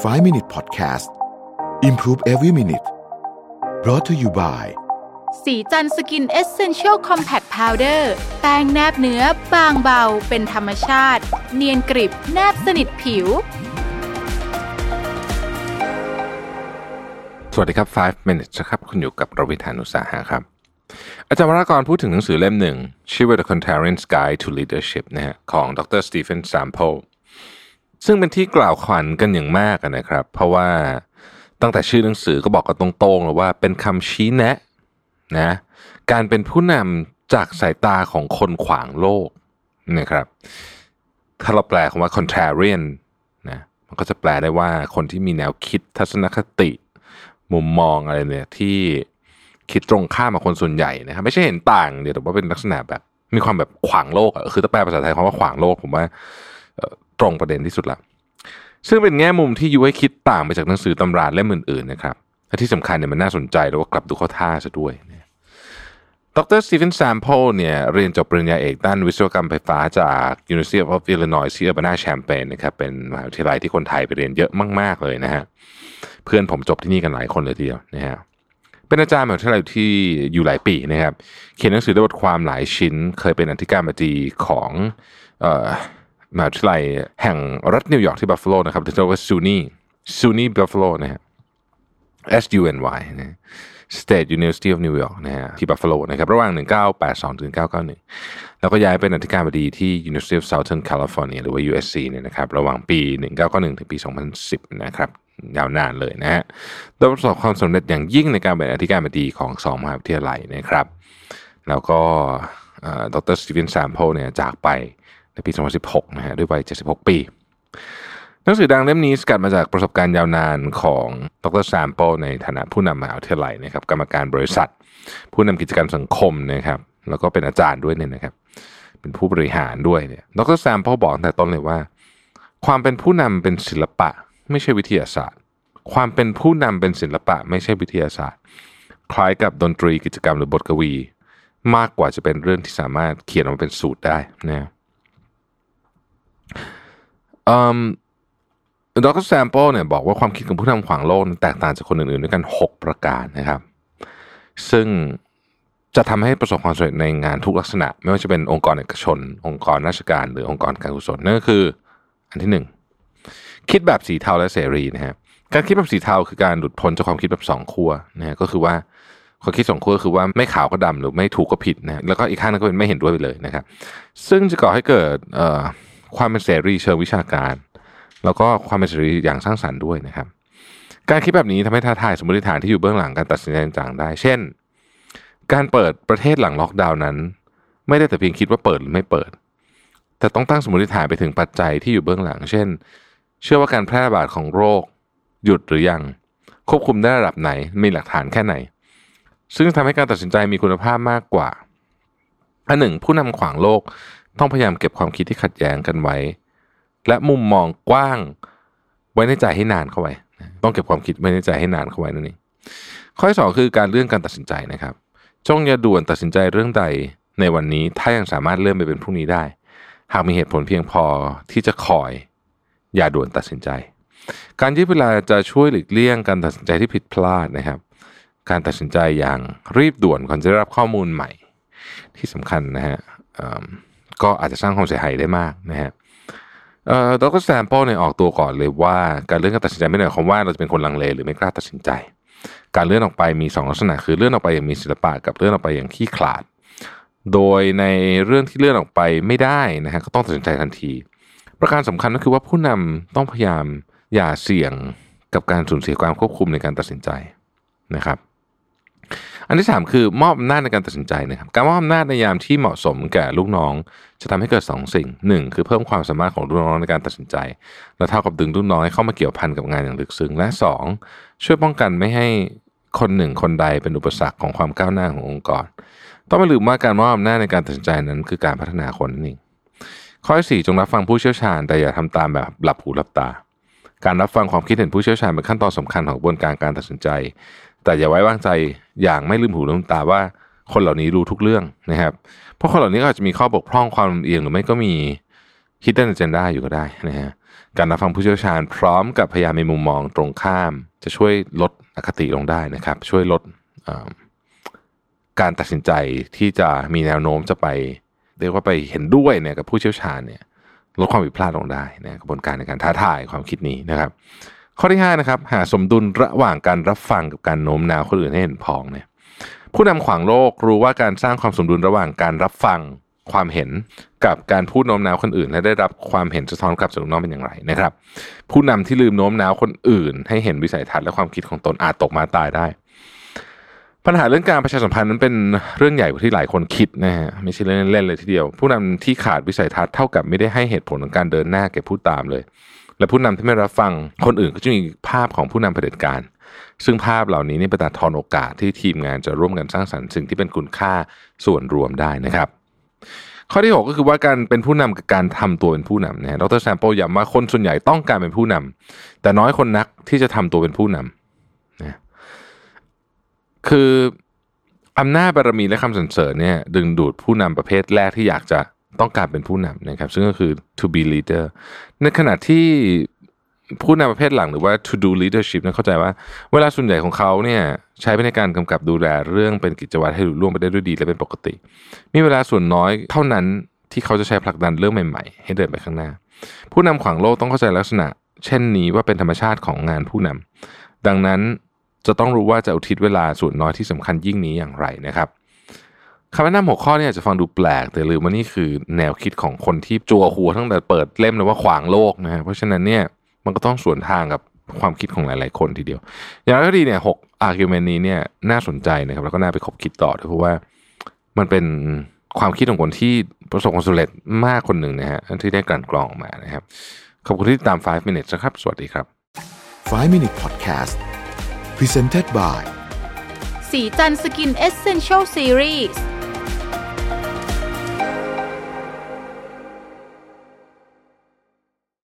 5 Minute Podcast Improve Every Minute brought to you by ศรีจันทร์ Skin Essential Compact Powder แป้งแนบเนื้อบางเบา เป็นธรรมชาติ เนียนกริบแนบสนิทผิว สวัสดีครับ 5 minutes นะครับ คุณอยู่กับรวิศ หาญอุตสาหะครับ อาจารย์วรากรพูดถึงหนังสือเล่มหนึ่ง ชื่อว่า The Contrarian's Guide to Leadership นะฮะของดร. Steven Sample ซึ่งเป็นที่กล่าวขวัญกันอย่างมากนะครับ เพราะว่าตั้งแต่ชื่อหนังสือก็บอกกันตรงๆเลยว่าเป็นคำชี้แนะนะการเป็นผู้นำจากสายตาของคนขวางโลกนะครับ ถ้าเราแปลคำว่า contrarian นะมันก็จะแปลได้ว่าคนที่มีแนวคิดทัศนคติ มุมมองอะไรเนี่ยที่คิดตรงข้ามกับคนส่วนใหญ่นะครับไม่ใช่เห็นต่างเดี๋ยวแต่ว่าเป็นลักษณะแบบมีความแบบขวางโลกอะคือถ้าแปลภาษาไทยคำว่าขวางโลกผมว่า ตรงประเด็นที่สุดละซึ่งเป็นแง่มุมที่ยุให้คิดต่างไปจากหนังสือตำราเล่มอื่นๆนะครับและที่สำคัญเนี่ยมันน่าสนใจแล้วก็กลับดูเข้าท่าซะด้วยดรสตีเฟนแซมโพเนี่ยเรียนจบปริญญาเอกด้านวิศวกรรมไฟฟ้าจาก University of Illinois ที่ Urbana Champaign นะครับเป็นมหาวิทยาลัยที่คนไทยไปเรียนเยอะมาก ๆ เลยนะฮะเพื่อนผมจบที่นี่กันหลายคนเลยทีเดียวนะฮะเป็นอาจารย์มหาวิทยาลัยที่อยู่หลายปีนะครับ เขียนหนังสือด้วยบทความหลายชิ้น เคยเป็นอธิการบดีของเอ่อ มหาวิทยาลัยแห่งรัฐนิวยอร์กที่บัฟฟาโลนะครับที่เรียกว่า SUNY SUNY Buffalo นะฮะ S U N Y นะ State University of New York นะฮะที่บัฟฟาโลนะครับระหว่าง 1982ถึง1991 แล้วก็ย้ายเป็นอธิการบดีที่ University of Southern California หรือว่า USC เนี่ยนะครับระหว่างปี 1991 ถึงปี 2010 นะครับยาวนานเลยนะฮะโดยประสบความสำเร็จอย่างยิ่งในการเป็นอธิการบดีของสองมหาวิทยาลัยนะครับ แล้วก็เอ่อดรสตีเฟนแซมเปิลเนี่ยจากไป ในปี 2016 นะฮะด้วยวัย 76 ปีหนังสือดังเล่มนี้สกัดมาจากประสบการณ์ยาวนานของดรแซมเปิลในฐานะผู้นำมหาวิทยาลัยนะครับ กรรมการบริษัท ผู้นำกิจการสังคมนะครับ แล้วก็เป็นอาจารย์ด้วยเนี่ยนะครับ เป็นผู้บริหารด้วยเนี่ยดรแซมเปิลบอกตั้งแต่ต้นเลยว่า ความเป็นผู้นำเป็นศิลปะ ไม่ใช่วิทยาศาสตร์ ความเป็นผู้นำเป็นศิลปะ ไม่ใช่วิทยาศาสตร์ คล้ายกับดนตรีกิจกรรมหรือบทกวี มากกว่าจะเป็นเรื่องที่สามารถเขียนออกมาเป็นสูตรได้นะอืม ดรแซมโปเนี่ยบอกว่าความคิดของผู้นำขวางโลกแตกต่างจากคนอื่นๆ ด้วยกัน 6 ประการนะครับ ซึ่งจะทำให้ประสบความสำเร็จในงานทุกลักษณะ ไม่ว่าจะเป็นองค์กรเอกชน องค์กรราชการหรือองค์กรการกุศลนั่นก็คือ อันที่หนึ่งคิดแบบสีเทาและเสรีนะฮะการคิดแบบสีเทาคือการหลุดพ้นจากความคิดแบบสองขั้วนะฮะก็คือว่าความคิดสองขั้วคือว่าไม่ขาวก็ดำหรือไม่ถูกก็ผิดนะฮะแล้วก็อีกข้างนึงก็เป็นไม่เห็นด้วยไปเลยนะครับ ซึ่งจะก่อให้เกิดเอ่อ ความเป็นเสรีเชิงวิชาการ แล้วก็ความเป็นเสรีอย่างสร้างสรรค์ด้วยนะครับ การคิดแบบนี้ทำให้ท้าทายสมมติฐานที่อยู่เบื้องหลังการตัดสินใจต่างๆได้ เช่น การเปิดประเทศหลังล็อกดาวน์นั้น ไม่ได้แต่เพียงคิดว่าเปิดหรือไม่เปิด แต่ต้องตั้งสมมติฐานไปถึงปัจจัยที่อยู่เบื้องหลัง เช่น เชื่อว่าการแพร่ระบาดของโรค หยุดหรือยัง ควบคุมได้ระดับไหนมีหลักฐานแค่ไหน ซึ่งทำให้การตัดสินใจมีคุณภาพมากกว่าอันหนึ่งผู้นำขวางโลก ต้องพยายามเก็บความคิดที่ขัดแย้งกันไว้ และมุมมองกว้างไว้ในใจให้นานเข้าไว้ ต้องเก็บความคิดไว้ในใจให้นานเข้าไว้นั่นเองข้อที่สองคือการเลื่อนการตัดสินใจนะครับ จงอย่าด่วนตัดสินใจเรื่องใดในวันนี้ ถ้ายังสามารถเลื่อนไปเป็นพรุ่งนี้ได้ หากมีเหตุผลเพียงพอที่จะคอย อย่าด่วนตัดสินใจ การยืดเวลาจะช่วยหลีกเลี่ยงการตัดสินใจที่ผิดพลาดนะครับ การตัดสินใจอย่างรีบด่วนก่อนจะได้รับข้อมูลใหม่ ที่สำคัญนะฮะ ก็อาจจะสร้างความเสียหายได้มากนะฮะเอ่อดรแซมเปิลเนี่ยออกตัวก่อนเลยว่า การเลื่อนการตัดสินใจไม่ได้หมายความว่าเราจะเป็นคนลังเลหรือไม่กล้าตัดสินใจ การเลื่อนออกไปมีสองลักษณะคือเลื่อนออกไปอย่างมีศิลปะกับเลื่อนออกไปอย่างขี้ขลาด โดยในเรื่องที่เลื่อนออกไปไม่ได้นะฮะก็ต้องตัดสินใจทันที ประการสำคัญก็คือว่าผู้นำต้องพยายามอย่าเสี่ยงกับการสูญเสียความควบคุมในการตัดสินใจนะครับ อันที่สามคือมอบอำนาจในการตัดสินใจนะครับการมอบอำนาจในยามที่เหมาะสมแก่ลูกน้อง จะทำให้เกิดสองสิ่งหนึ่งคือเพิ่มความสามารถของลูกน้องในการตัดสินใจ และเท่ากับดึงลูกน้องให้เข้ามาเกี่ยวพันกับงานอย่างลึกซึ้งและสองช่วยป้องกันไม่ให้คนหนึ่งคนใดเป็นอุปสรรคของความก้าวหน้าขององค์กร ต้องไม่ลืมว่าการมอบอำนาจในการตัดสินใจนั้นคือการพัฒนาคนนั่นเองข้อที่สี่จงรับฟังผู้เชี่ยวชาญ แต่อย่าทำตามแบบหลับหูหลับตา การรับฟังความคิดเห็นผู้เชี่ยวชาญเป็นขั้นตอนสำคัญของกระบวนการการตัดสินใจ แต่อย่าไว้วางใจอย่างไม่ลืมหูลืมตาว่าคนเหล่านี้รู้ทุกเรื่องนะครับ เพราะคนเหล่านี้ก็อาจจะมีข้อบกพร่องความเอียงหรือไม่ก็มี hidden agenda อยู่ก็ได้นะฮะการรับฟังผู้เชี่ยวชาญพร้อมกับพยายามมีมุมมองตรงข้าม จะช่วยลดอคติลงได้นะครับ ช่วยลดการตัดสินใจที่จะมีแนวโน้มจะไปเรียกว่าไปเห็นด้วยเนี่ยกับผู้เชี่ยวชาญเนี่ยลดความผิดพลาดลงได้นะกระบวนการในการท้าทายความคิดนี้นะครับ ข้อที่5นะครับหาสมดุลระหว่างการรับฟังกับการโน้มน้าวคนอื่นให้เห็นพ้องเนี่ยผู้นำขวางโลกรู้ว่าการสร้างความสมดุลระหว่างการรับฟังความเห็นกับการพูดโน้มน้าวคนอื่น และได้รับความเห็นสะท้อนกลับจากน้องเป็นอย่างไรนะครับ ผู้นำที่ลืมโน้มน้าวคนอื่น ให้เห็นวิสัยทัศน์และความคิดของตนอาจตกมาตายได้ ปัญหาเรื่องการประชาสัมพันธ์นั้นเป็นเรื่องใหญ่กว่าที่หลายคนคิดนะฮะไม่ใช่เล่นเล่นเลยทีเดียว ผู้นำที่ขาดวิสัยทัศน์เท่ากับไม่ได้ให้เหตุผลของการเดินหน้าแก่ผู้ตามเลยและผู้นำที่ไม่รับฟังคนอื่นก็จะมีภาพของผู้นำเผด็จการ ซึ่งภาพเหล่านี้นี่เป็นตัดทอนโอกาสที่ทีมงานจะร่วมกันสร้างสรรค์สิ่งที่เป็นคุณค่าส่วนรวมได้นะครับ ข้อที่ 6 ก็คือว่าการเป็นผู้นำกับการทำตัวเป็นผู้นำนะดรแซมเปิลย้ำว่าคนส่วนใหญ่ต้องการเป็นผู้นำแต่น้อยคนนักที่จะทำตัวเป็นผู้นำนะคืออำนาจบารมีและคำสรรเสริญเนี่ยดึงดูดผู้นำประเภทแรกที่อยากจะ ต้องการเป็นผู้นำนะครับ ซึ่งก็คือ to be leader ในขณะที่ผู้นำประเภทหลังหรือว่า to do leadership นั้นเข้าใจว่าเวลาส่วนใหญ่ของเขาเนี่ยใช้ไปในการกำกับดูแลเรื่องเป็นกิจวัตรให้ลุล่วงไปได้ด้วยดีและเป็นปกติ มีเวลาส่วนน้อยเท่านั้นที่เขาจะใช้ผลักดันเรื่องใหม่ๆ ให้เดินไปข้างหน้า ผู้นำขวางโลกต้องเข้าใจลักษณะ เช่นนี้ว่าเป็นธรรมชาติของงานผู้นำดังนั้นจะต้องรู้ว่าจะอุทิศเวลาส่วนน้อยที่สำคัญยิ่งนี้อย่างไรนะครับ คำแนะนำหัวข้อเนี่ยจะฟังดูแปลก แต่ลืมว่านี่คือแนวคิดของคนที่จัวหัวตั้งแต่เปิดเล่มเลยว่าขวางโลกนะฮะเพราะฉะนั้นเนี่ยมันก็ต้องสวนทางกับความคิดของหลาย ๆ คนทีเดียว อย่างไรก็ดีเนี่ยหกอาร์กิวเมนต์นี้เนี่ยน่าสนใจนะครับแล้วก็น่าไปคบคิดต่อด้วยเพราะว่ามันเป็นความคิดของคนที่ประสบความสำเร็จมากคนหนึ่งนะฮะที่ได้กลั่นกรองออกมานะครับ ขอบคุณที่ติดตาม 5 minutes นะครับ สวัสดีครับ 5 minute podcast presented by สีจันสกินเอเซนเชลซีรีส์